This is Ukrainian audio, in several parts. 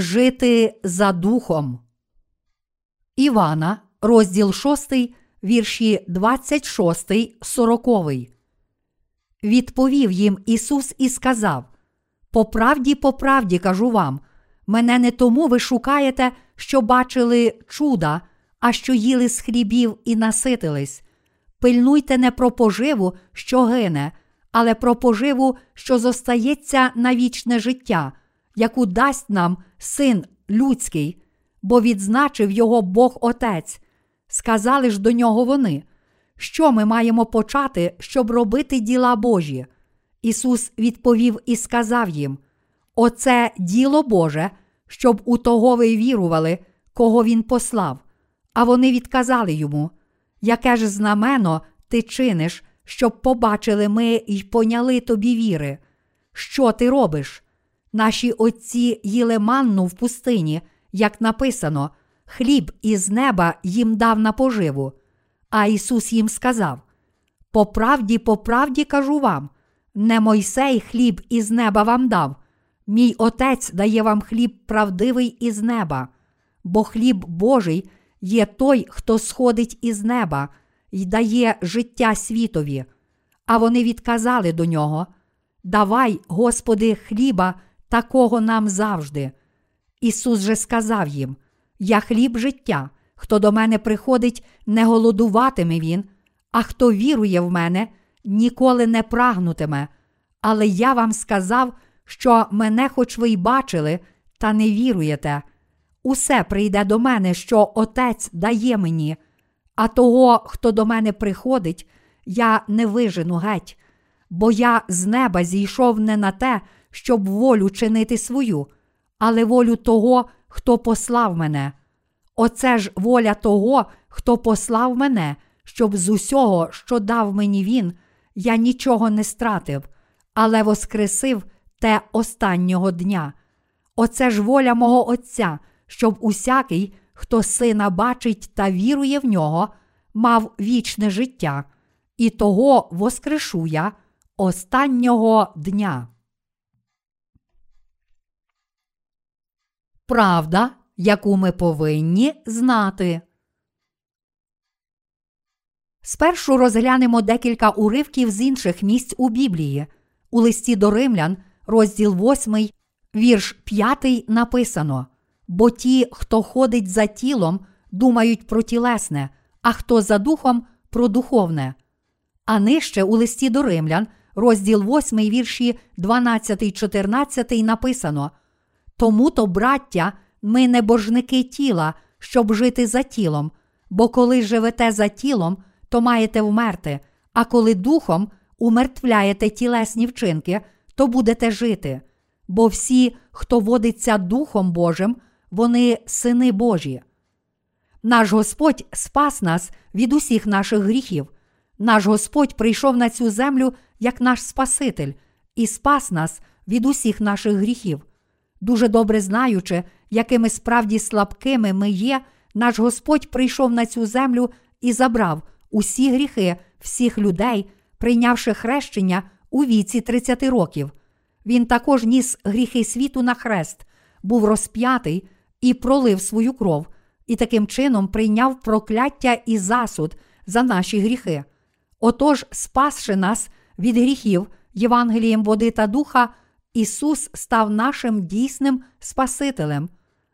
Жити за духом. Івана, розділ 6, вірші 26, 40. Відповів їм Ісус і сказав: По правді, по правді кажу вам, мене не тому ви шукаєте, що бачили чуда, а що їли з хлібів і наситились. Пильнуйте не про поживу, що гине, але про поживу, що зостається на вічне життя, яку дасть нам син людський, бо відзначив його Бог Отець. Сказали ж до нього вони, що ми маємо почати, щоб робити діла Божі. Ісус відповів і сказав їм: Оце діло Боже, щоб у того ви вірували, кого Він послав. А вони відказали йому, яке ж знамено ти чиниш, щоб побачили ми й поняли тобі віри. Що ти робиш? Наші отці їли манну в пустині, як написано, хліб із неба їм дав на поживу. А Ісус їм сказав: По правді, по правді кажу вам, не Мойсей хліб із неба вам дав, мій Отець дає вам хліб правдивий із неба, бо хліб Божий є той, хто сходить із неба й дає життя світові. А вони відказали до нього: Давай, Господи, хліба, такого нам завжди. Ісус же сказав їм: Я хліб життя, хто до мене приходить, не голодуватиме він, а хто вірує в мене, ніколи не прагнутиме. Але я вам сказав, що мене, хоч ви й бачили, та не віруєте. Усе прийде до мене, що Отець дає мені, а того, хто до мене приходить, я не вижену геть, бо я з неба зійшов не на те, щоб волю чинити свою, але волю того, хто послав мене. Оце ж воля того, хто послав мене, щоб з усього, що дав мені він, я нічого не стратив, але воскресив те останнього дня. Оце ж воля мого Отця, щоб усякий, хто сина бачить та вірує в нього, мав вічне життя, і того воскрешу я останнього дня. Правда, яку ми повинні знати. Спершу розглянемо декілька уривків з інших місць у Біблії. У листі до римлян, розділ 8, вірш 5 написано: Бо ті, хто ходить за тілом, думають про тілесне, а хто за духом про духовне. А нижче у листі до римлян, розділ 8, вірші 12, 14 написано: Тому то, браття, ми не божники тіла, щоб жити за тілом, бо коли живете за тілом, то маєте вмерти, а коли духом умертвляєте тілесні вчинки, то будете жити. Бо всі, хто водиться Духом Божим, вони сини Божі. Наш Господь спас нас від усіх наших гріхів. Наш Господь прийшов на цю землю як наш Спаситель і спас нас від усіх наших гріхів. Дуже добре знаючи, якими справді слабкими ми є, наш Господь прийшов на цю землю і забрав усі гріхи всіх людей, прийнявши хрещення у віці 30 років. Він також ніс гріхи світу на хрест, був розп'ятий і пролив свою кров, і таким чином прийняв прокляття і засуд за наші гріхи. Отож, спасши нас від гріхів Євангелієм води та духа, Ісус став нашим дійсним Спасителем.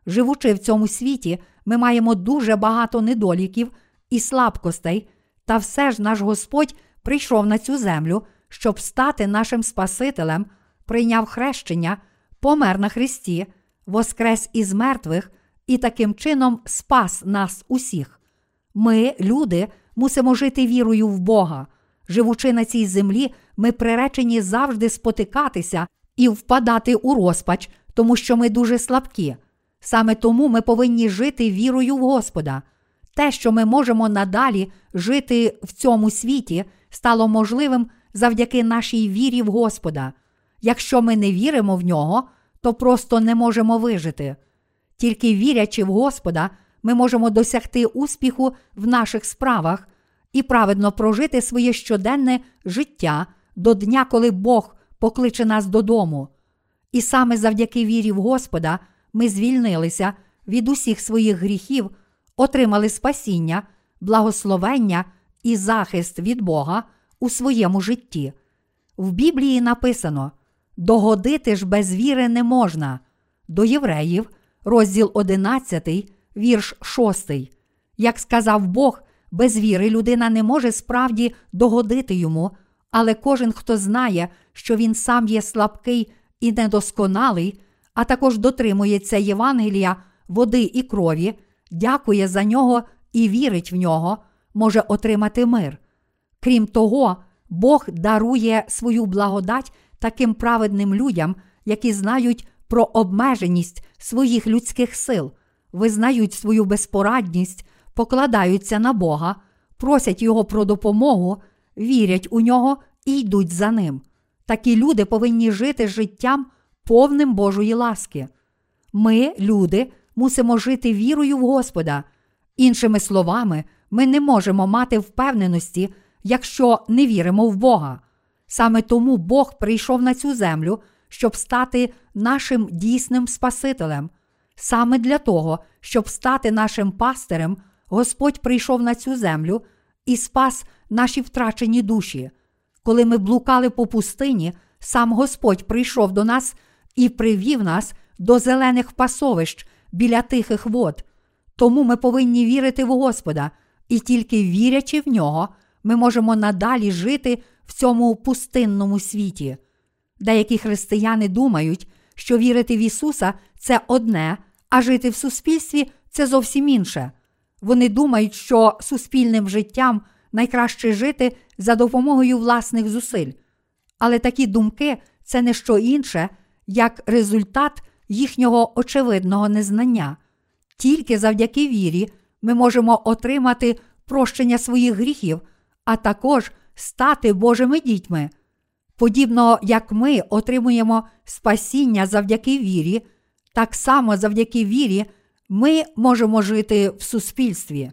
Живучи в цьому світі, ми маємо дуже багато недоліків і слабкостей, та все ж наш Господь прийшов на цю землю, щоб стати нашим Спасителем, прийняв хрещення, помер на Христі, воскрес із мертвих і таким чином спас нас усіх. Ми, люди, мусимо жити вірою в Бога. Живучи на цій землі, ми приречені завжди спотикатися і впадати у розпач, тому що ми дуже слабкі. Саме тому ми повинні жити вірою в Господа. Те, що ми можемо надалі жити в цьому світі, стало можливим завдяки нашій вірі в Господа. Якщо ми не віримо в нього, то просто не можемо вижити. Тільки вірячи в Господа, ми можемо досягти успіху в наших справах і праведно прожити своє щоденне життя до дня, коли Бог покличе нас додому. І саме завдяки вірі в Господа ми звільнилися від усіх своїх гріхів, отримали спасіння, благословення і захист від Бога у своєму житті. В Біблії написано: догодити ж без віри не можна. До євреїв, розділ 11, вірш 6. Як сказав Бог, без віри людина не може справді догодити йому, але кожен, хто знає, що він сам є слабкий і недосконалий, а також дотримується Євангелія, води і крові, дякує за нього і вірить в нього, може отримати мир. Крім того, Бог дарує свою благодать таким праведним людям, які знають про обмеженість своїх людських сил, визнають свою безпорадність, покладаються на Бога, просять Його про допомогу, вірять у нього і йдуть за ним. Такі люди повинні жити життям повним Божої ласки. Ми, люди, мусимо жити вірою в Господа. Іншими словами, ми не можемо мати впевненості, якщо не віримо в Бога. Саме тому Бог прийшов на цю землю, щоб стати нашим дійсним Спасителем. Саме для того, щоб стати нашим пастирем, Господь прийшов на цю землю і спас наші втрачені душі. Коли ми блукали по пустині, сам Господь прийшов до нас і привів нас до зелених пасовищ біля тихих вод. Тому ми повинні вірити в Господа, і тільки вірячи в нього, ми можемо надалі жити в цьому пустинному світі. Деякі християни думають, що вірити в Ісуса це одне, а жити в суспільстві це зовсім інше. Вони думають, що суспільним життям найкраще жити за допомогою власних зусиль. Але такі думки це не що інше, як результат їхнього очевидного незнання. Тільки завдяки вірі ми можемо отримати прощення своїх гріхів, а також стати Божими дітьми. Подібно як ми отримуємо спасіння завдяки вірі, так само завдяки вірі ми можемо жити в суспільстві.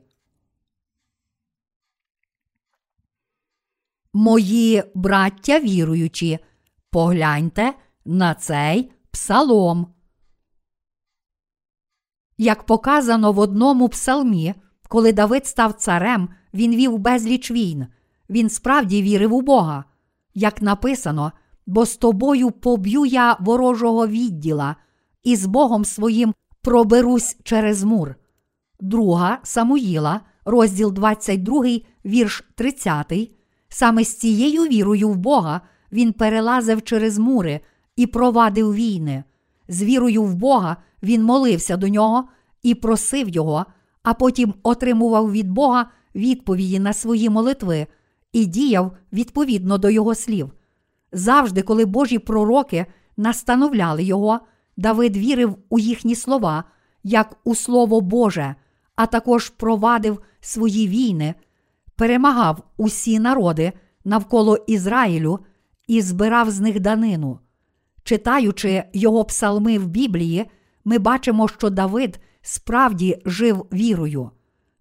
Мої браття віруючі, погляньте на цей псалом. Як показано в одному псалмі, коли Давид став царем, він вів безліч війн. Він справді вірив у Бога. Як написано, бо з тобою поб'ю я ворожого відділа, і з Богом своїм проберусь через мур. Друга Самуїла, розділ 22, вірш 30. Саме з цією вірою в Бога він перелазив через мури і провадив війни. З вірою в Бога він молився до нього і просив його, а потім отримував від Бога відповіді на свої молитви і діяв відповідно до його слів. Завжди, коли Божі пророки настановляли його, Давид вірив у їхні слова, як у Слово Боже, а також провадив свої війни, перемагав усі народи навколо Ізраїлю і збирав з них данину. Читаючи його псалми в Біблії, ми бачимо, що Давид справді жив вірою.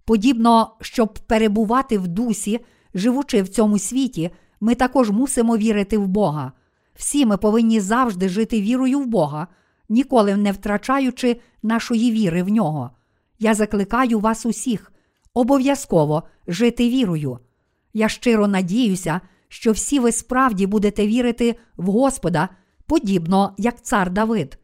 Подібно, щоб перебувати в дусі, живучи в цьому світі, ми також мусимо вірити в Бога. Всі ми повинні завжди жити вірою в Бога, ніколи не втрачаючи нашої віри в нього. Я закликаю вас усіх обов'язково жити вірою. Я щиро надіюся, що всі ви справді будете вірити в Господа, подібно як цар Давид.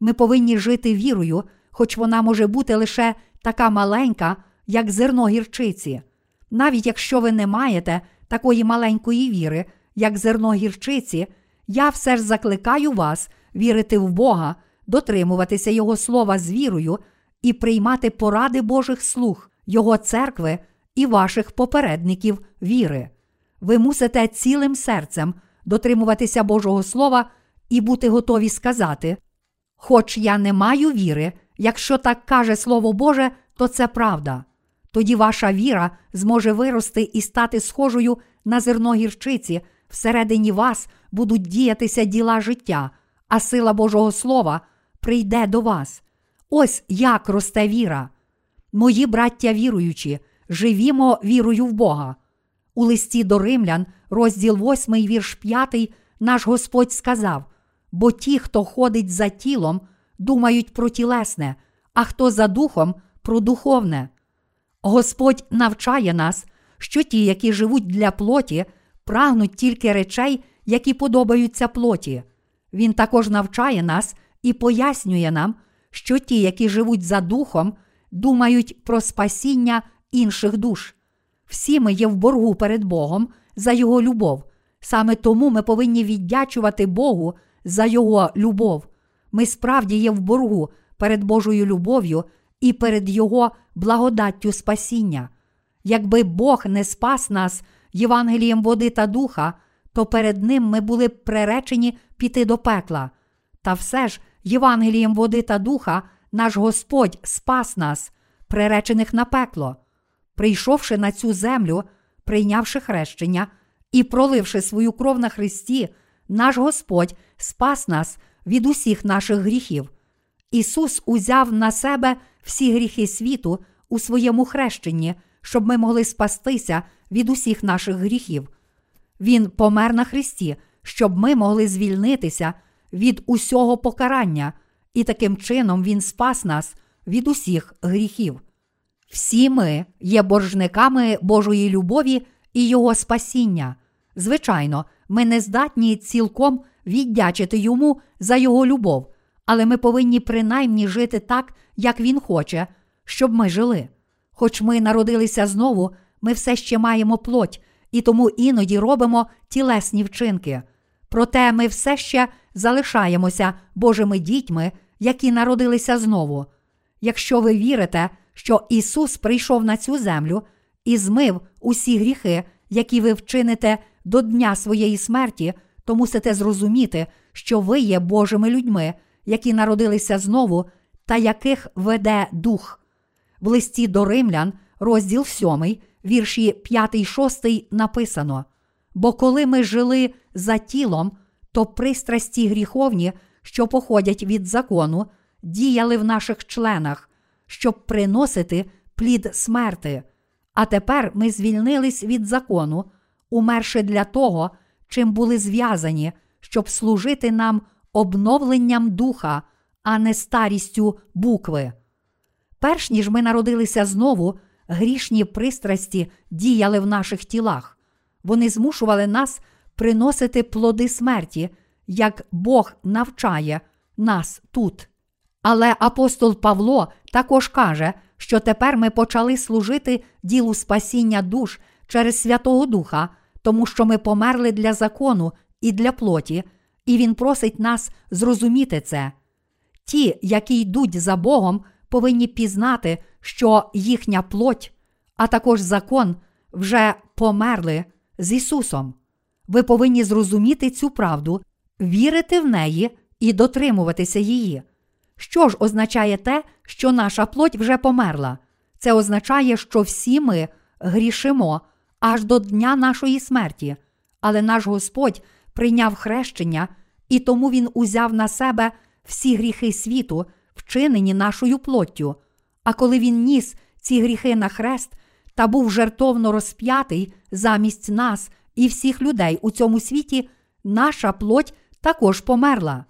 Ми повинні жити вірою, хоч вона може бути лише така маленька, як зерно гірчиці. Навіть якщо ви не маєте такої маленької віри, як зерно гірчиці, я все ж закликаю вас вірити в Бога, дотримуватися Його слова з вірою і приймати поради Божих слуг, Його церкви і ваших попередників віри. Ви мусите цілим серцем дотримуватися Божого Слова і бути готові сказати: Хоч я не маю віри, якщо так каже Слово Боже, то це правда. Тоді ваша віра зможе вирости і стати схожою на зерно гірчиці, всередині вас будуть діятися діла життя, а сила Божого Слова прийде до вас. Ось як росте віра. Мої браття віруючі, живімо вірою в Бога. У листі до римлян, розділ 8, вірш 5, наш Господь сказав: бо ті, хто ходить за тілом, думають про тілесне, а хто за духом про духовне. Господь навчає нас, що ті, які живуть для плоті, прагнуть тільки речей, які подобаються плоті. Він також навчає нас і пояснює нам, що ті, які живуть за духом, думають про спасіння інших душ. Всі ми є в боргу перед Богом за Його любов. Саме тому ми повинні віддячувати Богу за Його любов. Ми справді є в боргу перед Божою любов'ю і перед Його благодаттю спасіння. Якби Бог не спас нас Євангелієм води та духа, то перед Ним ми були б приречені піти до пекла. Та все ж, Євангелієм води та духа, наш Господь спас нас, приречених на пекло. Прийшовши на цю землю, прийнявши хрещення і проливши свою кров на Христі, наш Господь спас нас від усіх наших гріхів. Ісус узяв на себе всі гріхи світу у своєму хрещенні, щоб ми могли спастися від усіх наших гріхів. Він помер на Христі, щоб ми могли звільнитися від усього покарання, і таким чином Він спас нас від усіх гріхів. Всі ми є боржниками Божої любові і Його спасіння. Звичайно, ми не здатні цілком віддячити йому за його любов, але ми повинні принаймні жити так, як він хоче, щоб ми жили. Хоч ми народилися знову, ми все ще маємо плоть, і тому іноді робимо тілесні вчинки. Проте ми все ще залишаємося Божими дітьми, які народилися знову. Якщо ви вірите, що Ісус прийшов на цю землю і змив усі гріхи, які ви вчините до дня своєї смерті, то мусите зрозуміти, що ви є Божими людьми, які народилися знову та яких веде дух. В листі до римлян, розділ 7, вірші 5, 6 написано: Бо коли ми жили за тілом, то пристрасті гріховні, що походять від закону, діяли в наших членах, щоб приносити плід смерти. А тепер ми звільнились від закону, умерши для того, чим були зв'язані, щоб служити нам обновленням духа, а не старістю букви. Перш ніж ми народилися знову, грішні пристрасті діяли в наших тілах. Вони змушували нас приносити плоди смерті, як Бог навчає нас тут. Але апостол Павло також каже, що тепер ми почали служити ділу спасіння душ через Святого Духа, тому що ми померли для закону і для плоті, і Він просить нас зрозуміти це. Ті, які йдуть за Богом, повинні пізнати, що їхня плоть, а також закон вже померли з Ісусом. Ви повинні зрозуміти цю правду, вірити в неї і дотримуватися її. Що ж означає те, що наша плоть вже померла? Це означає, що всі ми грішимо аж до дня нашої смерті, але наш Господь прийняв хрещення, і тому Він узяв на себе всі гріхи світу, вчинені нашою плоттю. А коли Він ніс ці гріхи на хрест та був жертовно розп'ятий замість нас і всіх людей у цьому світі, наша плоть також померла.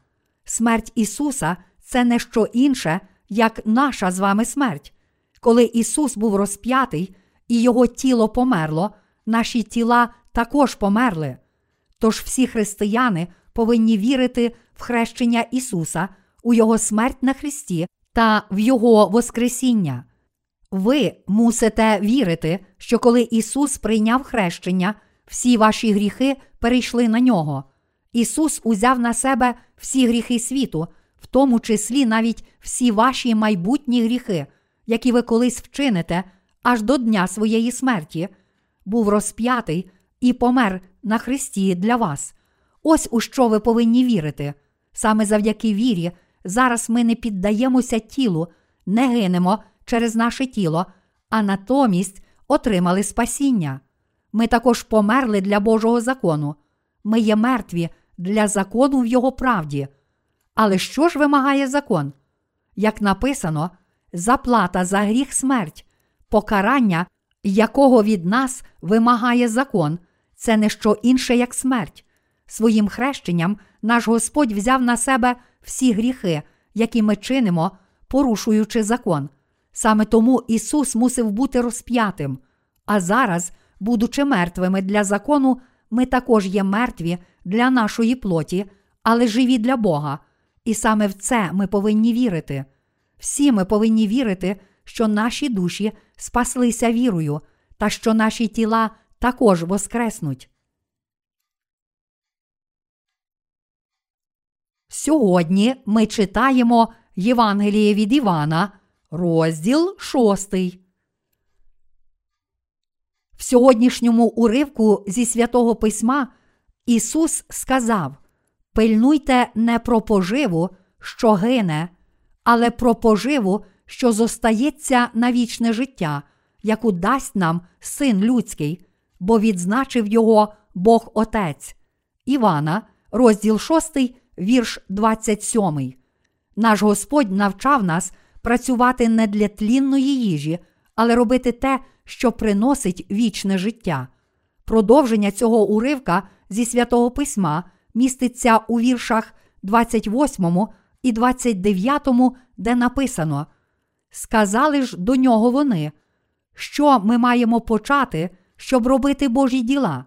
Смерть Ісуса це не що інше, як наша з вами смерть. Коли Ісус був розп'ятий і Його тіло померло, наші тіла також померли. Тож всі християни повинні вірити в хрещення Ісуса, у Його смерть на Христі та в Його Воскресіння. Ви мусите вірити, що коли Ісус прийняв хрещення, всі ваші гріхи перейшли на нього. Ісус узяв на себе всі гріхи світу, в тому числі навіть всі ваші майбутні гріхи, які ви колись вчините аж до дня своєї смерті, був розп'ятий і помер на Христі для вас. Ось у що ви повинні вірити. Саме завдяки вірі, зараз ми не піддаємося тілу, не гинемо через наше тіло, а натомість отримали спасіння. Ми також померли для Божого закону. Ми є мертві для закону в Його правді. Але що ж вимагає закон? Як написано, заплата за гріх смерть, покарання, якого від нас вимагає закон, це не що інше, як смерть. Своїм хрещенням наш Господь взяв на себе всі гріхи, які ми чинимо, порушуючи закон. Саме тому Ісус мусив бути розп'ятим. А зараз, будучи мертвими для закону, ми також є мертві для нашої плоті, але живі для Бога. І саме в це ми повинні вірити. Всі ми повинні вірити, що наші душі спаслися вірою, та що наші тіла також воскреснуть. Сьогодні ми читаємо Євангеліє від Івана, розділ 6. В сьогоднішньому уривку зі святого письма Ісус сказав: Пильнуйте не про поживу, що гине, але про поживу, що зостається на вічне життя, яку дасть нам син людський, бо відзначив його Бог Отець. Івана, розділ 6, вірш 27. Наш Господь навчав нас працювати не для тлінної їжі, але робити те, що приносить вічне життя. Продовження цього уривка зі святого письма міститься у віршах 28 і 29, де написано: Сказали ж до нього вони, що ми маємо почати, щоб робити Божі діла.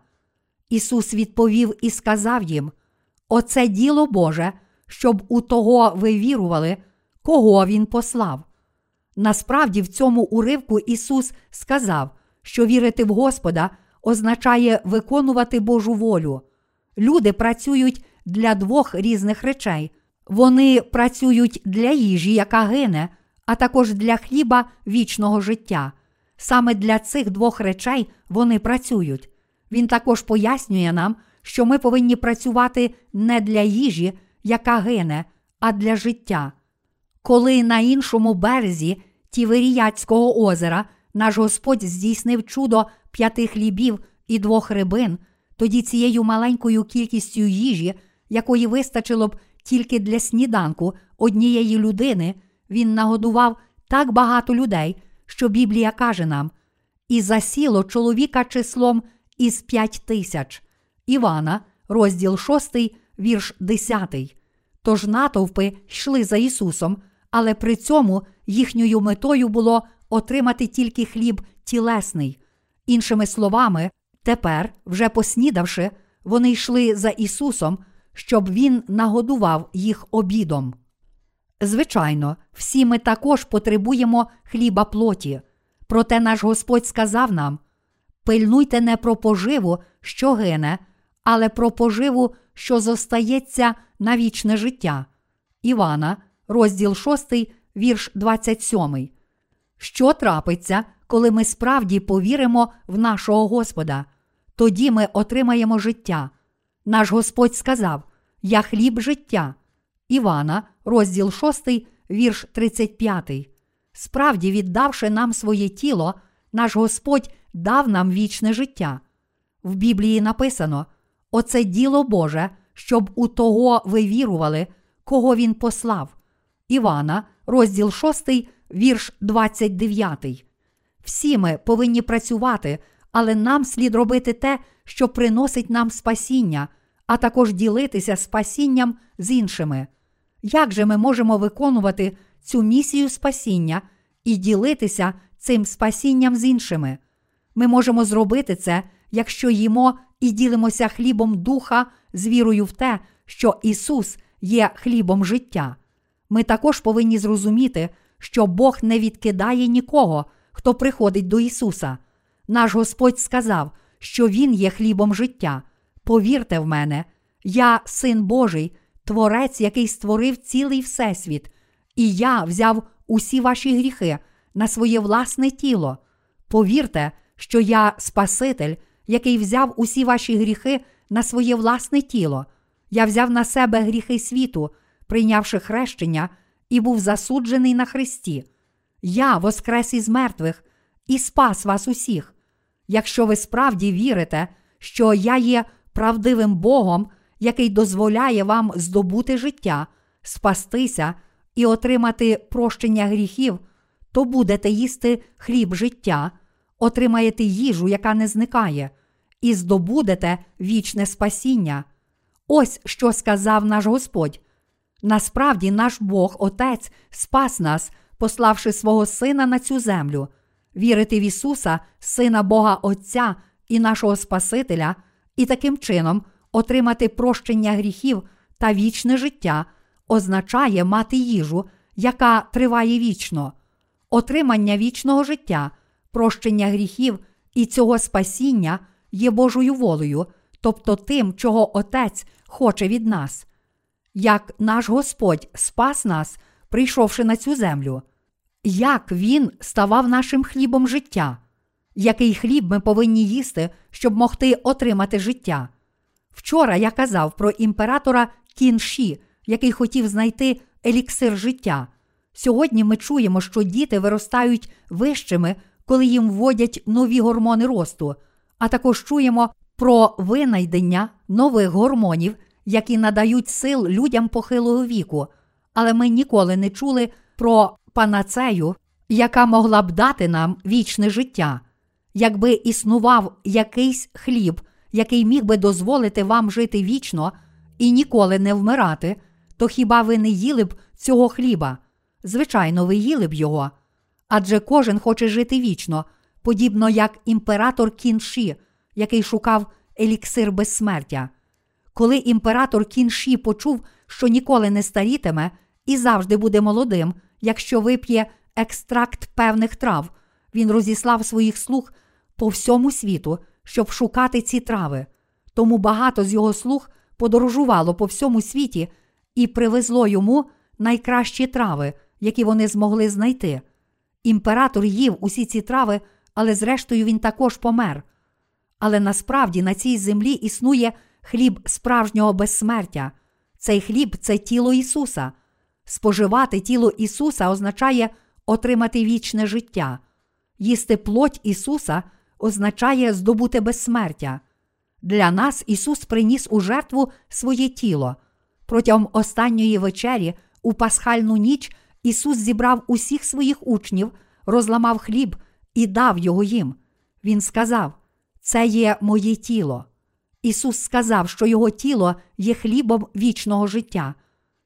Ісус відповів і сказав їм: Оце діло Боже, щоб у того ви вірували, кого Він послав. Насправді, в цьому уривку Ісус сказав, що вірити в Господа означає виконувати Божу волю. Люди працюють для двох різних речей. Вони працюють для їжі, яка гине, а також для хліба вічного життя. Саме для цих двох речей вони працюють. Він також пояснює нам, що ми повинні працювати не для їжі, яка гине, а для життя. Коли на іншому березі Тіверіяцького озера наш Господь здійснив чудо п'яти хлібів і двох рибин, тоді цією маленькою кількістю їжі, якої вистачило б тільки для сніданку однієї людини, він нагодував так багато людей, що Біблія каже нам, і засіло чоловіка числом із п'ять тисяч. Івана, розділ 6, вірш 10. Тож натовпи йшли за Ісусом, але при цьому їхньою метою було отримати тільки хліб тілесний. Іншими словами, тепер, вже поснідавши, вони йшли за Ісусом, щоб Він нагодував їх обідом. Звичайно, всі ми також потребуємо хліба плоті. Проте наш Господь сказав нам: пильнуйте не про поживу, що гине, але про поживу, що зостається на вічне життя. Івана, розділ 6, вірш 27. Що трапиться, коли ми справді повіримо в нашого Господа? Тоді ми отримаємо життя. Наш Господь сказав: Я хліб життя. Івана, розділ 6, вірш 35. Справді, віддавши нам своє тіло, наш Господь дав нам вічне життя. В Біблії написано: Оце діло Боже, щоб у того ви вірували, кого Він послав. Івана, розділ 6, вірш 29. Всі ми повинні працювати, але нам слід робити те, що приносить нам спасіння, а також ділитися спасінням з іншими. Як же ми можемо виконувати цю місію спасіння і ділитися цим спасінням з іншими? Ми можемо зробити це, якщо їмо і ділимося хлібом духа з вірою в те, що Ісус є хлібом життя. Ми також повинні зрозуміти, що Бог не відкидає нікого, хто приходить до Ісуса. Наш Господь сказав, що Він є хлібом життя. Повірте в мене, я син Божий, Творець, який створив цілий Всесвіт, і я взяв усі ваші гріхи на своє власне тіло. Повірте, що я Спаситель, який взяв усі ваші гріхи на своє власне тіло. Я взяв на себе гріхи світу, прийнявши хрещення, і був засуджений на Христі. Я воскрес із мертвих і спас вас усіх. Якщо ви справді вірите, що я є правдивим Богом, який дозволяє вам здобути життя, спастися і отримати прощення гріхів, то будете їсти хліб життя, отримаєте їжу, яка не зникає, і здобудете вічне спасіння. Ось що сказав наш Господь. Насправді, наш Бог Отець спас нас, пославши свого Сина на цю землю. Вірити в Ісуса, Сина Бога Отця і нашого Спасителя, і таким чином отримати прощення гріхів та вічне життя означає мати їжу, яка триває вічно. Отримання вічного життя, прощення гріхів і цього спасіння є Божою волею, тобто тим, чого Отець хоче від нас. Як наш Господь спас нас, прийшовши на цю землю, як Він ставав нашим хлібом життя, який хліб ми повинні їсти, щоб могти отримати життя. Вчора я казав про імператора Кінші, який хотів знайти еліксир життя. Сьогодні ми чуємо, що діти виростають вищими, коли їм вводять нові гормони росту, а також чуємо про винайдення нових гормонів, які надають сил людям похилого віку. Але ми ніколи не чули про панацею, яка могла б дати нам вічне життя. Якби існував якийсь хліб, який міг би дозволити вам жити вічно і ніколи не вмирати, то хіба ви не їли б цього хліба? Звичайно, ви їли б його. Адже кожен хоче жити вічно, подібно як імператор Кінші, який шукав еліксир безсмертя. Коли імператор Кінші почув, що ніколи не старітиме і завжди буде молодим, якщо вип'є екстракт певних трав, він розіслав своїх слуг по всьому світу, щоб шукати ці трави. Тому багато з його слуг подорожувало по всьому світі і привезло йому найкращі трави, які вони змогли знайти. Імператор їв усі ці трави, але зрештою він також помер. Але насправді на цій землі існує хліб справжнього безсмертя. Цей хліб це тіло Ісуса. Споживати тіло Ісуса означає отримати вічне життя. Їсти плоть Ісуса означає здобути безсмертя. Для нас Ісус приніс у жертву своє тіло. Протягом останньої вечері, у пасхальну ніч, Ісус зібрав усіх своїх учнів, розламав хліб і дав його їм. Він сказав: Це є моє тіло. Ісус сказав, що Його тіло є хлібом вічного життя.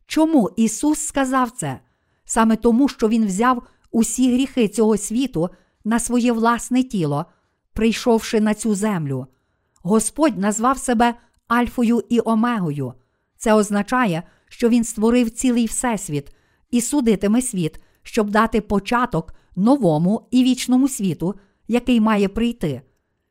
Чому Ісус сказав це? Саме тому, що Він взяв усі гріхи цього світу на своє власне тіло, прийшовши на цю землю. Господь назвав себе Альфою і Омегою. Це означає, що Він створив цілий Всесвіт і судитиме світ, щоб дати початок новому і вічному світу, який має прийти,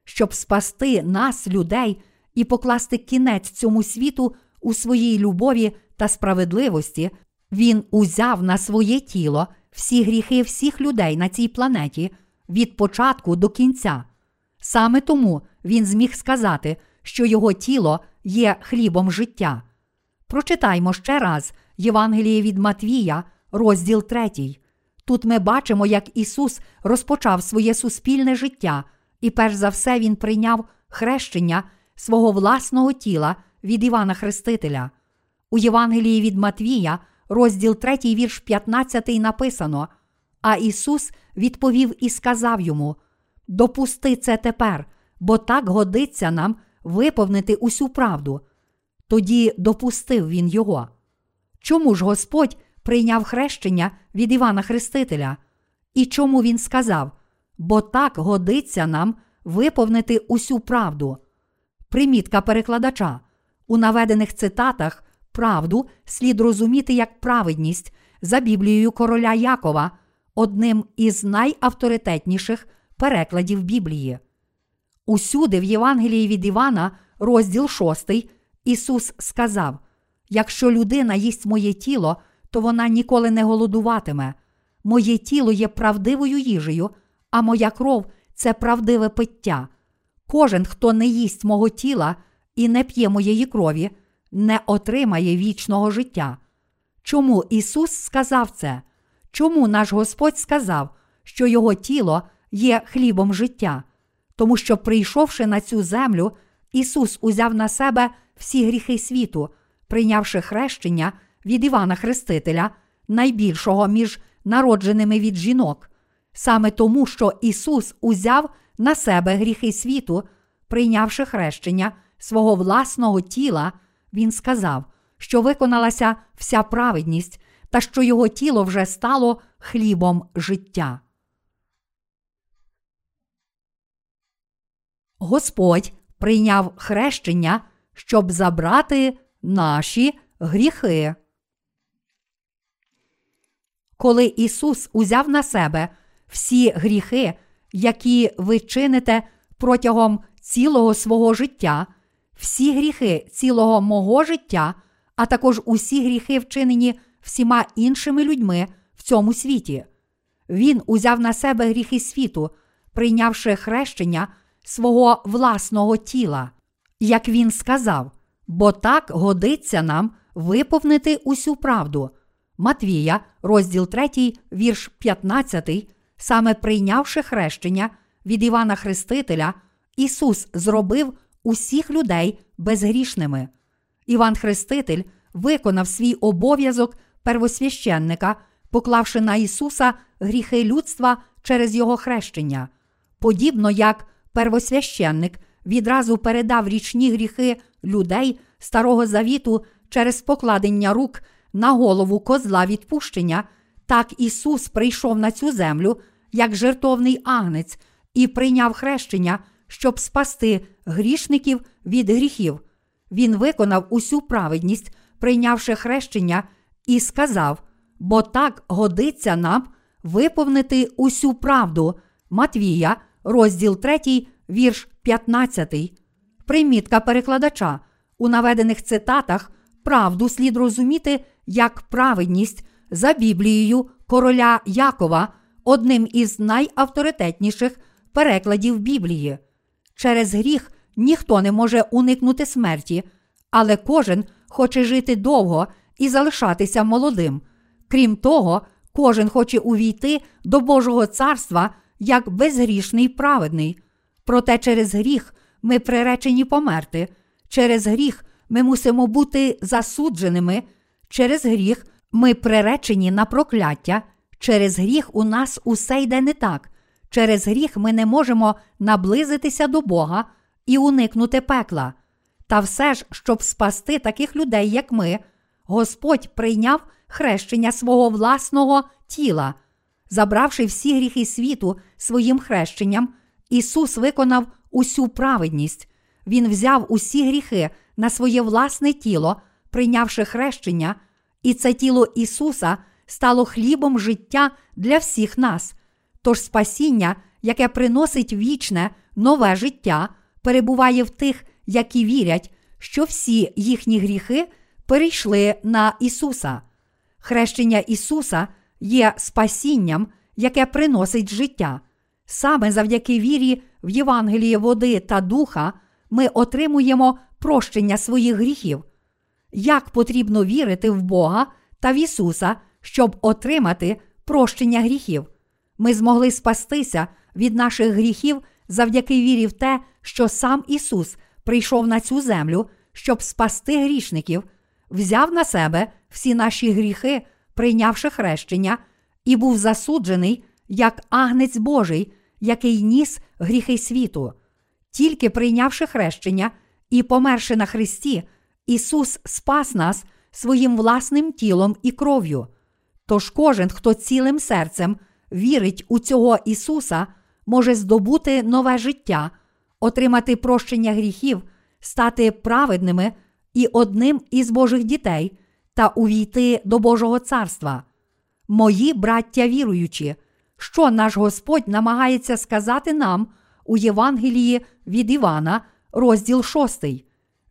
щоб спасти нас, людей, і покласти кінець цьому світу у своїй любові та справедливості, Він узяв на своє тіло всі гріхи всіх людей на цій планеті від початку до кінця. Саме тому він зміг сказати, що його тіло є хлібом життя. Прочитаймо ще раз Євангеліє від Матвія, розділ 3. Тут ми бачимо, як Ісус розпочав своє суспільне життя, і перш за все Він прийняв хрещення свого власного тіла від Івана Хрестителя. У Євангелії від Матвія, розділ 3, вірш 15 написано. А Ісус відповів і сказав йому: Допусти це тепер, бо так годиться нам виповнити усю правду. Тоді допустив він його. Чому ж Господь прийняв хрещення від Івана Хрестителя? І чому він сказав? Бо так годиться нам виповнити усю правду. Примітка перекладача. У наведених цитатах правду слід розуміти як праведність за Біблією короля Якова, одним із найавторитетніших перекладів Біблії. Усюди в Євангелії від Івана, розділ 6, Ісус сказав: Якщо людина їсть моє тіло, то вона ніколи не голодуватиме. Моє тіло є правдивою їжею, а моя кров це правдиве пиття. Кожен, хто не їсть мого тіла і не п'є моєї крові, не отримає вічного життя. Чому Ісус сказав це? Чому наш Господь сказав, що Його тіло є хлібом життя? Тому що, прийшовши на цю землю, Ісус узяв на себе всі гріхи світу, прийнявши хрещення від Івана Хрестителя, найбільшого між народженими від жінок. Саме тому, що Ісус узяв на себе гріхи світу, прийнявши хрещення свого власного тіла, Він сказав, що виконалася вся праведність, та що його тіло вже стало хлібом життя. Господь прийняв хрещення, щоб забрати наші гріхи. Коли Ісус узяв на себе всі гріхи, які ви чините протягом цілого свого життя, всі гріхи цілого мого життя, а також усі гріхи, вчинені всіма іншими людьми в цьому світі. Він узяв на себе гріхи світу, прийнявши хрещення свого власного тіла, як він сказав, бо так годиться нам виповнити усю правду. Матвія, розділ 3, вірш 15, саме прийнявши хрещення від Івана Хрестителя, Ісус зробив усіх людей безгрішними. Іван Хреститель виконав свій обов'язок первосвященника, поклавши на Ісуса гріхи людства через Його хрещення, подібно як первосвященник відразу передав річні гріхи людей Старого Завіту через покладення рук на голову козла відпущення, так Ісус прийшов на цю землю як жертовний агнець і прийняв хрещення, щоб спасти грішників від гріхів. Він виконав усю праведність, прийнявши хрещення, і сказав: бо так годиться нам виповнити усю правду. Матвія, розділ 3, вірш 15. Примітка перекладача. У наведених цитатах правду слід розуміти як праведність за Біблією короля Якова, одним із найавторитетніших перекладів Біблії. Через гріх ніхто не може уникнути смерті, але кожен хоче жити довго і залишатися молодим. Крім того, кожен хоче увійти до Божого царства як безгрішний праведний. Проте через гріх ми приречені померти, через гріх ми мусимо бути засудженими, через гріх ми приречені на прокляття, через гріх у нас усе йде не так, через гріх ми не можемо наблизитися до Бога і уникнути пекла. Та все ж, щоб спасти таких людей, як ми, Господь прийняв хрещення свого власного тіла. Забравши всі гріхи світу своїм хрещенням, Ісус виконав усю праведність. Він взяв усі гріхи на своє власне тіло, прийнявши хрещення, і це тіло Ісуса стало хлібом життя для всіх нас. Тож спасіння, яке приносить вічне, нове життя, перебуває в тих, які вірять, що всі їхні гріхи перейшли на Ісуса. Хрещення Ісуса є спасінням, яке приносить життя. Саме завдяки вірі в Євангеліє води та духа ми отримуємо прощення своїх гріхів. Як потрібно вірити в Бога та в Ісуса, щоб отримати прощення гріхів? Ми змогли спастися від наших гріхів завдяки вірі в те, що сам Ісус прийшов на цю землю, щоб спасти грішників, взяв на себе всі наші гріхи, прийнявши хрещення, і був засуджений як агнець Божий, який ніс гріхи світу. Тільки прийнявши хрещення і померши на Христі, Ісус спас нас своїм власним тілом і кров'ю. Тож кожен, хто цілим серцем вірить у цього Ісуса, може здобути нове життя, отримати прощення гріхів, стати праведними і одним із Божих дітей та увійти до Божого царства. Мої браття віруючі, що наш Господь намагається сказати нам у Євангелії від Івана, розділ 6.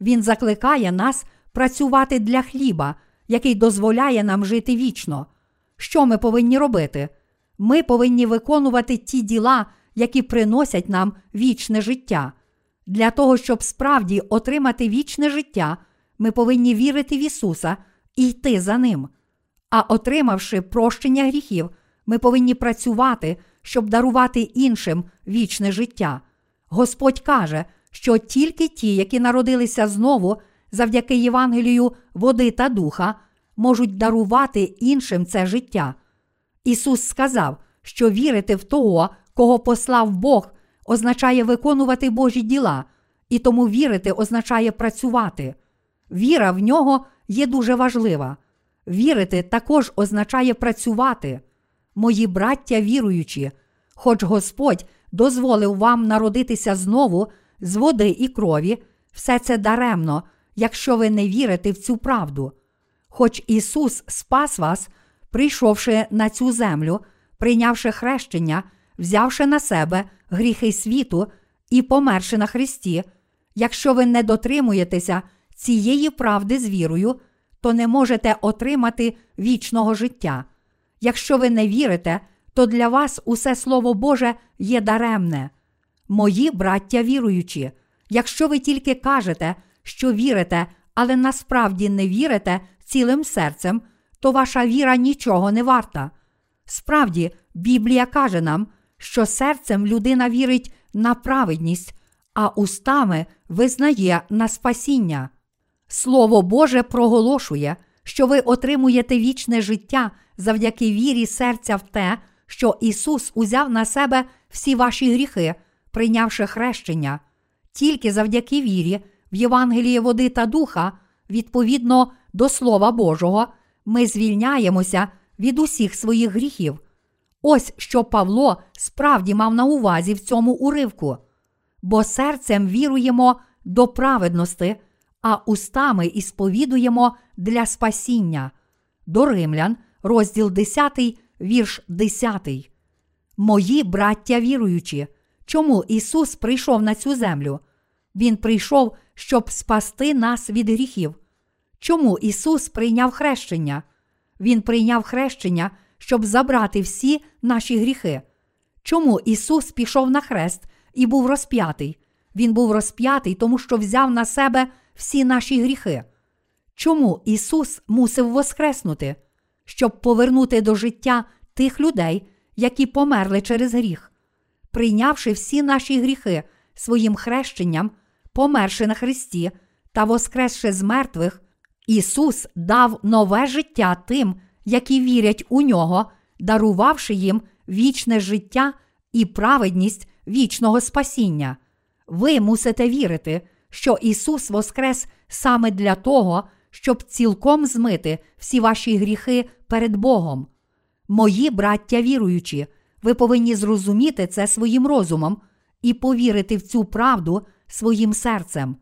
Він закликає нас працювати для хліба, який дозволяє нам жити вічно. Що ми повинні робити? Ми повинні виконувати ті діла, які приносять нам вічне життя. Для того, щоб справді отримати вічне життя, ми повинні вірити в Ісуса і йти за Ним. А отримавши прощення гріхів, ми повинні працювати, щоб дарувати іншим вічне життя. Господь каже, що тільки ті, які народилися знову завдяки Євангелію води та духа, можуть дарувати іншим це життя. Ісус сказав, що вірити в того, кого послав Бог, означає виконувати Божі діла, і тому вірити означає працювати. Віра в нього є дуже важлива. Вірити також означає працювати. Мої браття віруючі, хоч Господь дозволив вам народитися знову з води і крові, все це даремно, якщо ви не вірите в цю правду. Хоч Ісус спас вас, прийшовши на цю землю, прийнявши хрещення, взявши на себе гріхи світу і померши на Христі, якщо ви не дотримуєтеся цієї правди з вірою, то не можете отримати вічного життя. Якщо ви не вірите, то для вас усе Слово Боже є даремне. Мої браття віруючі, якщо ви тільки кажете, що вірите, але насправді не вірите цілим серцем, то ваша віра нічого не варта. Справді, Біблія каже нам, що серцем людина вірить на праведність, а устами визнає на спасіння. Слово Боже проголошує, що ви отримуєте вічне життя завдяки вірі серця в те, що Ісус узяв на себе всі ваші гріхи, прийнявши хрещення. Тільки завдяки вірі в Євангеліє води та духа, відповідно до Слова Божого, ми звільняємося від усіх своїх гріхів. Ось що Павло справді мав на увазі в цьому уривку. Бо серцем віруємо до праведності, а устами і для спасіння. До Римлян, розділ 10, вірш 10. Мої браття віруючі, чому Ісус прийшов на цю землю? Він прийшов, щоб спасти нас від гріхів. Чому Ісус прийняв хрещення? Він прийняв хрещення, щоб забрати всі наші гріхи. Чому Ісус пішов на хрест і був розп'ятий? Він був розп'ятий, тому що взяв на себе всі наші гріхи. Чому Ісус мусив воскреснути, щоб повернути до життя тих людей, які померли через гріх, прийнявши всі наші гріхи своїм хрещенням, померши на Христі та воскресши з мертвих, Ісус дав нове життя тим, які вірять у нього, дарувавши їм вічне життя і праведність вічного спасіння. Ви мусите вірити, що Ісус воскрес саме для того, щоб цілком змити всі ваші гріхи перед Богом. Мої браття віруючі, ви повинні зрозуміти це своїм розумом і повірити в цю правду своїм серцем.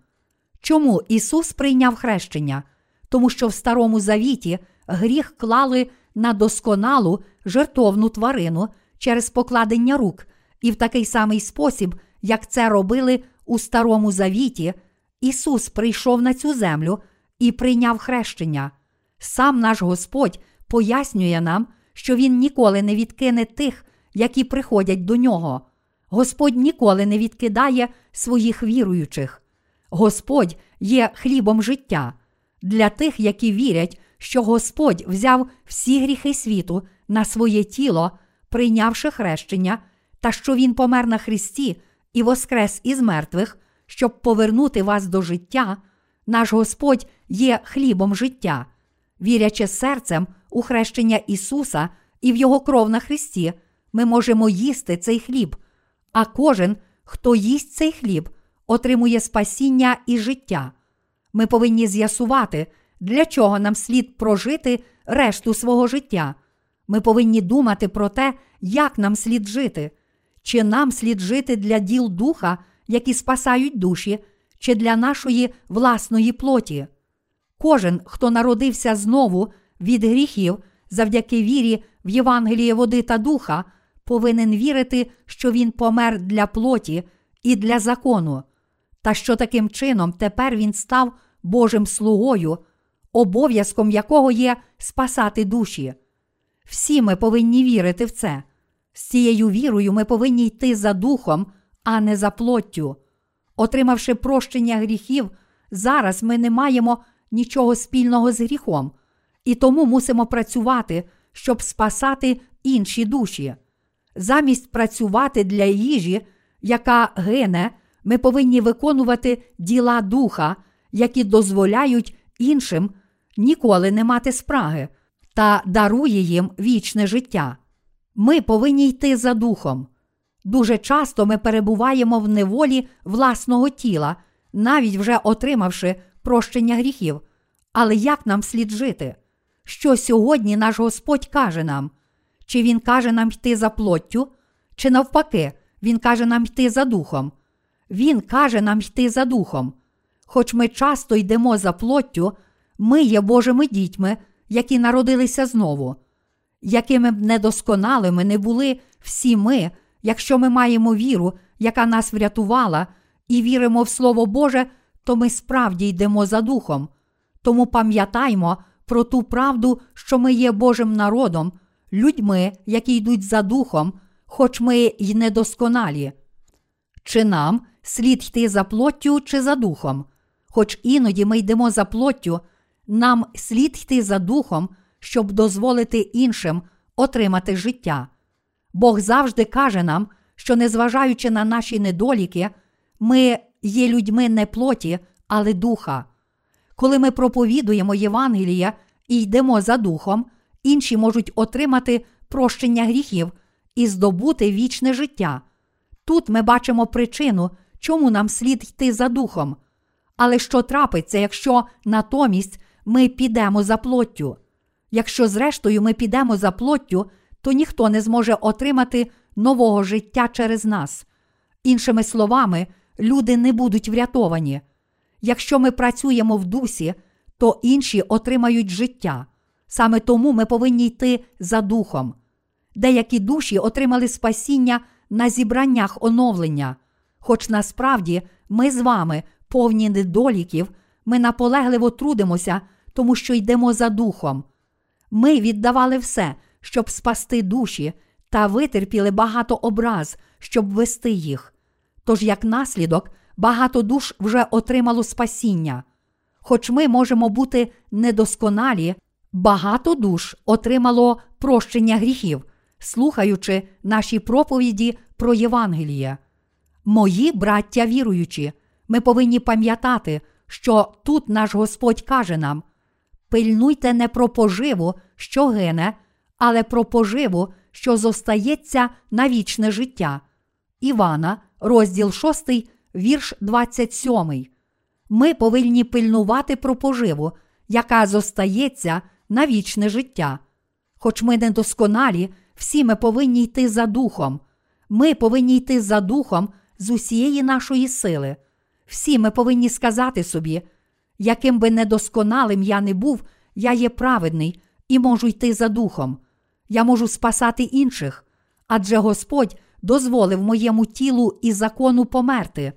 Чому Ісус прийняв хрещення? Тому що в Старому Завіті гріх клали на досконалу жертовну тварину через покладення рук, і в такий самий спосіб, як це робили у Старому Завіті, Ісус прийшов на цю землю і прийняв хрещення. Сам наш Господь пояснює нам, що Він ніколи не відкине тих, які приходять до нього. Господь ніколи не відкидає своїх віруючих. Господь є хлібом життя. Для тих, які вірять, що Господь взяв всі гріхи світу на своє тіло, прийнявши хрещення, та що Він помер на Христі і воскрес із мертвих, щоб повернути вас до життя, наш Господь є хлібом життя, вірячи серцем у хрещення Ісуса і в Його кров на Христі, ми можемо їсти цей хліб, а кожен, хто їсть цей хліб, отримує спасіння і життя. Ми повинні з'ясувати, для чого нам слід прожити решту свого життя. Ми повинні думати про те, як нам слід жити, чи нам слід жити для діл духа, які спасають душі, чи для нашої власної плоті. Кожен, хто народився знову від гріхів завдяки вірі в Євангеліє води та духа, повинен вірити, що він помер для плоті і для закону, та що таким чином тепер він став Божим слугою, обов'язком якого є спасати душі. Всі ми повинні вірити в це. З цією вірою ми повинні йти за духом, а не за плоттю. Отримавши прощення гріхів, зараз ми не маємо нічого спільного з гріхом, і тому мусимо працювати, щоб спасати інші душі. Замість працювати для їжі, яка гине, ми повинні виконувати діла духа, які дозволяють іншим ніколи не мати спраги та дарує їм вічне життя. Ми повинні йти за духом. Дуже часто ми перебуваємо в неволі власного тіла, навіть вже отримавши прощення гріхів, Але як нам слід жити? Що сьогодні наш Господь каже нам? Чи Він каже нам йти за плоттю, чи навпаки, Він каже нам йти за духом? Він каже нам йти за духом. Хоч ми часто йдемо за плоттю, ми є Божими дітьми, які народилися знову. Якими б недосконалими не були всі ми, якщо ми маємо віру, яка нас врятувала, і віримо в Слово Боже, то ми справді йдемо за духом. Тому пам'ятаймо про ту правду, що ми є Божим народом, людьми, які йдуть за духом, хоч ми й недосконалі. Чи нам слід йти за плоттю чи за духом? Хоч іноді ми йдемо за плоттю, нам слід йти за духом, щоб дозволити іншим отримати життя. Бог завжди каже нам, що, незважаючи на наші недоліки, ми є людьми не плоті, але духа. Коли ми проповідуємо Євангелія і йдемо за духом, інші можуть отримати прощення гріхів і здобути вічне життя. Тут ми бачимо причину, чому нам слід йти за духом. Але що трапиться, якщо натомість ми підемо за плоттю? Якщо, зрештою, ми підемо за плоттю, то ніхто не зможе отримати нового життя через нас. Іншими словами, люди не будуть врятовані. Якщо ми працюємо в дусі, то інші отримають життя. Саме тому ми повинні йти за духом. Деякі душі отримали спасіння на зібраннях оновлення, хоч насправді ми з вами, повні недоліків, ми наполегливо трудимося, тому що йдемо за духом. Ми віддавали все, щоб спасти душі, та витерпіли багато образ, щоб вести їх. Тож, як наслідок, багато душ вже отримало спасіння. Хоч ми можемо бути недосконалі, багато душ отримало прощення гріхів, слухаючи наші проповіді про Євангеліє. Мої браття віруючі, ми повинні пам'ятати, що тут наш Господь каже нам: пильнуйте не про поживу, що гине, але про поживу, що зостається на вічне життя. Івана, розділ 6, вірш 27. Ми повинні пильнувати про поживу, яка зостається на вічне життя. Хоч ми недосконалі, всі ми повинні йти за духом. Ми повинні йти за духом з усієї нашої сили. Всі ми повинні сказати собі, яким би недосконалим я не був, я є праведний і можу йти за духом. Я можу спасати інших, адже Господь дозволив моєму тілу і закону померти.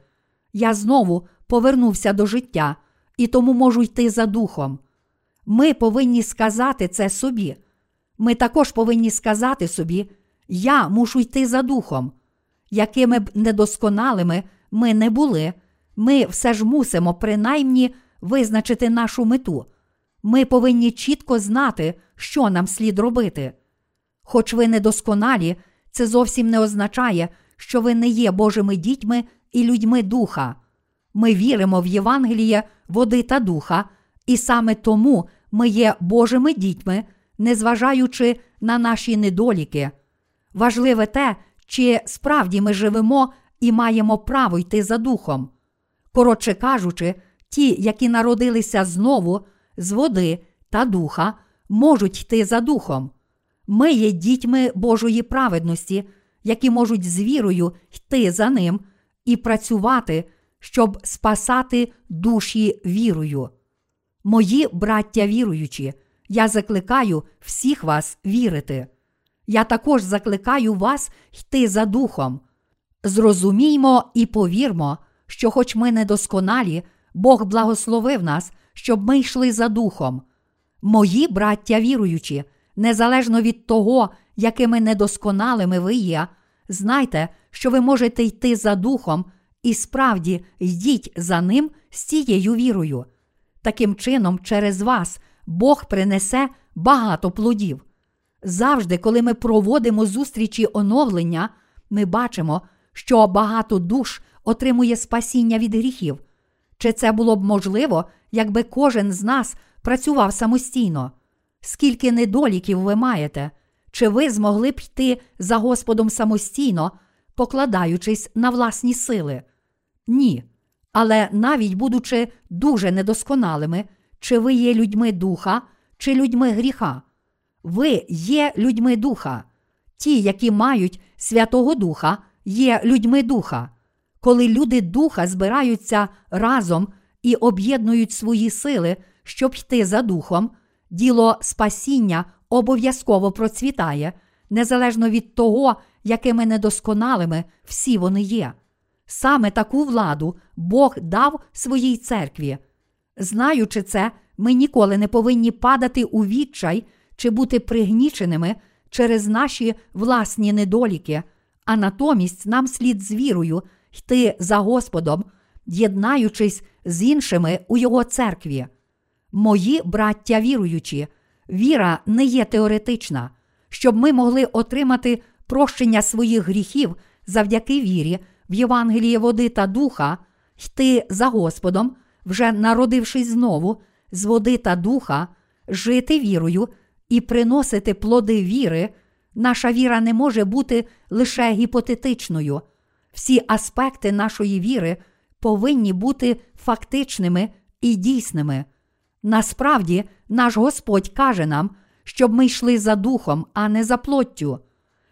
Я знову повернувся до життя і тому можу йти за духом. Ми повинні сказати це собі. Ми також повинні сказати собі, я мушу йти за духом. Якими б недосконалими ми не були, ми все ж мусимо принаймні визначити нашу мету. Ми повинні чітко знати, що нам слід робити. Хоч ви недосконалі, це зовсім не означає, що ви не є Божими дітьми і людьми духа. Ми віримо в Євангеліє води та духа, і саме тому ми є Божими дітьми, незважаючи на наші недоліки. Важливе те, чи справді ми живемо і маємо право йти за духом. Коротше кажучи, ті, які народилися знову з води та духа, можуть йти за духом. Ми є дітьми Божої праведності, які можуть з вірою йти за ним і працювати, щоб спасати душі вірою. Мої браття віруючі, я закликаю всіх вас вірити. Я також закликаю вас йти за духом. Зрозуміймо і повірмо, що, хоч ми недосконалі, Бог благословив нас, щоб ми йшли за духом. Мої браття віруючі, незалежно від того, якими недосконалими ви є, знайте, що ви можете йти за духом і справді йдіть за ним з цією вірою. Таким чином, через вас Бог принесе багато плодів. Завжди, коли ми проводимо зустрічі оновлення, ми бачимо, що багато душ отримує спасіння від гріхів. Чи це було б можливо, якби кожен з нас працював самостійно? Скільки недоліків ви маєте? Чи ви змогли б йти за Господом самостійно, покладаючись на власні сили? Ні. Але навіть будучи дуже недосконалими, чи ви є людьми духа, чи людьми гріха. Ви є людьми духа. Ті, які мають Святого Духа, є людьми духа. Коли люди духа збираються разом і об'єднують свої сили, щоб йти за духом, діло спасіння обов'язково процвітає, незалежно від того, якими недосконалими всі вони є. Саме таку владу Бог дав своїй церкві. Знаючи це, ми ніколи не повинні падати у відчай чи бути пригніченими через наші власні недоліки, а натомість нам слід з вірою йти за Господом, єднаючись з іншими у Його церкві. Мої браття віруючі, віра не є теоретична, щоб ми могли отримати прощення своїх гріхів завдяки вірі в Євангеліє води та духа, йти за Господом, вже народившись знову, з води та духа, жити вірою і приносити плоди віри, наша віра не може бути лише гіпотетичною. Всі аспекти нашої віри повинні бути фактичними і дійсними. Насправді, наш Господь каже нам, щоб ми йшли за духом, а не за плоттю.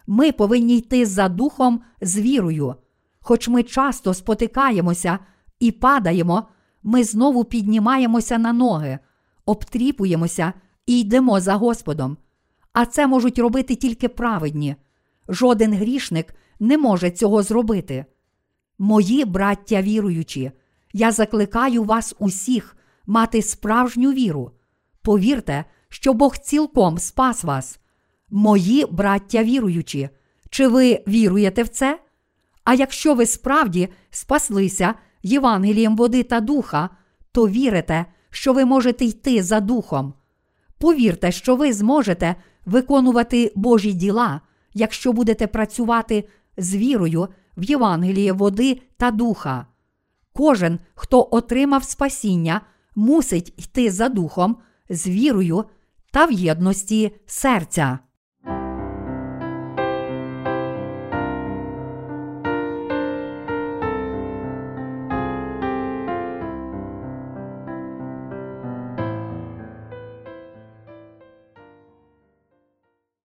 Ми повинні йти за духом з вірою. Хоч ми часто спотикаємося і падаємо, ми знову піднімаємося на ноги, обтріпуємося і йдемо за Господом. А це можуть робити тільки праведні. Жоден грішник не може цього зробити. Мої браття віруючі, я закликаю вас усіх мати справжню віру. Повірте, що Бог цілком спас вас. Мої браття віруючі, чи ви віруєте в це? А якщо ви справді спаслися Євангелієм води та духа, то вірите, що ви можете йти за духом. Повірте, що ви зможете виконувати Божі діла, якщо будете працювати з вірою в Євангеліє води та духа. Кожен, хто отримав спасіння, мусить йти за духом, з вірою та в єдності серця.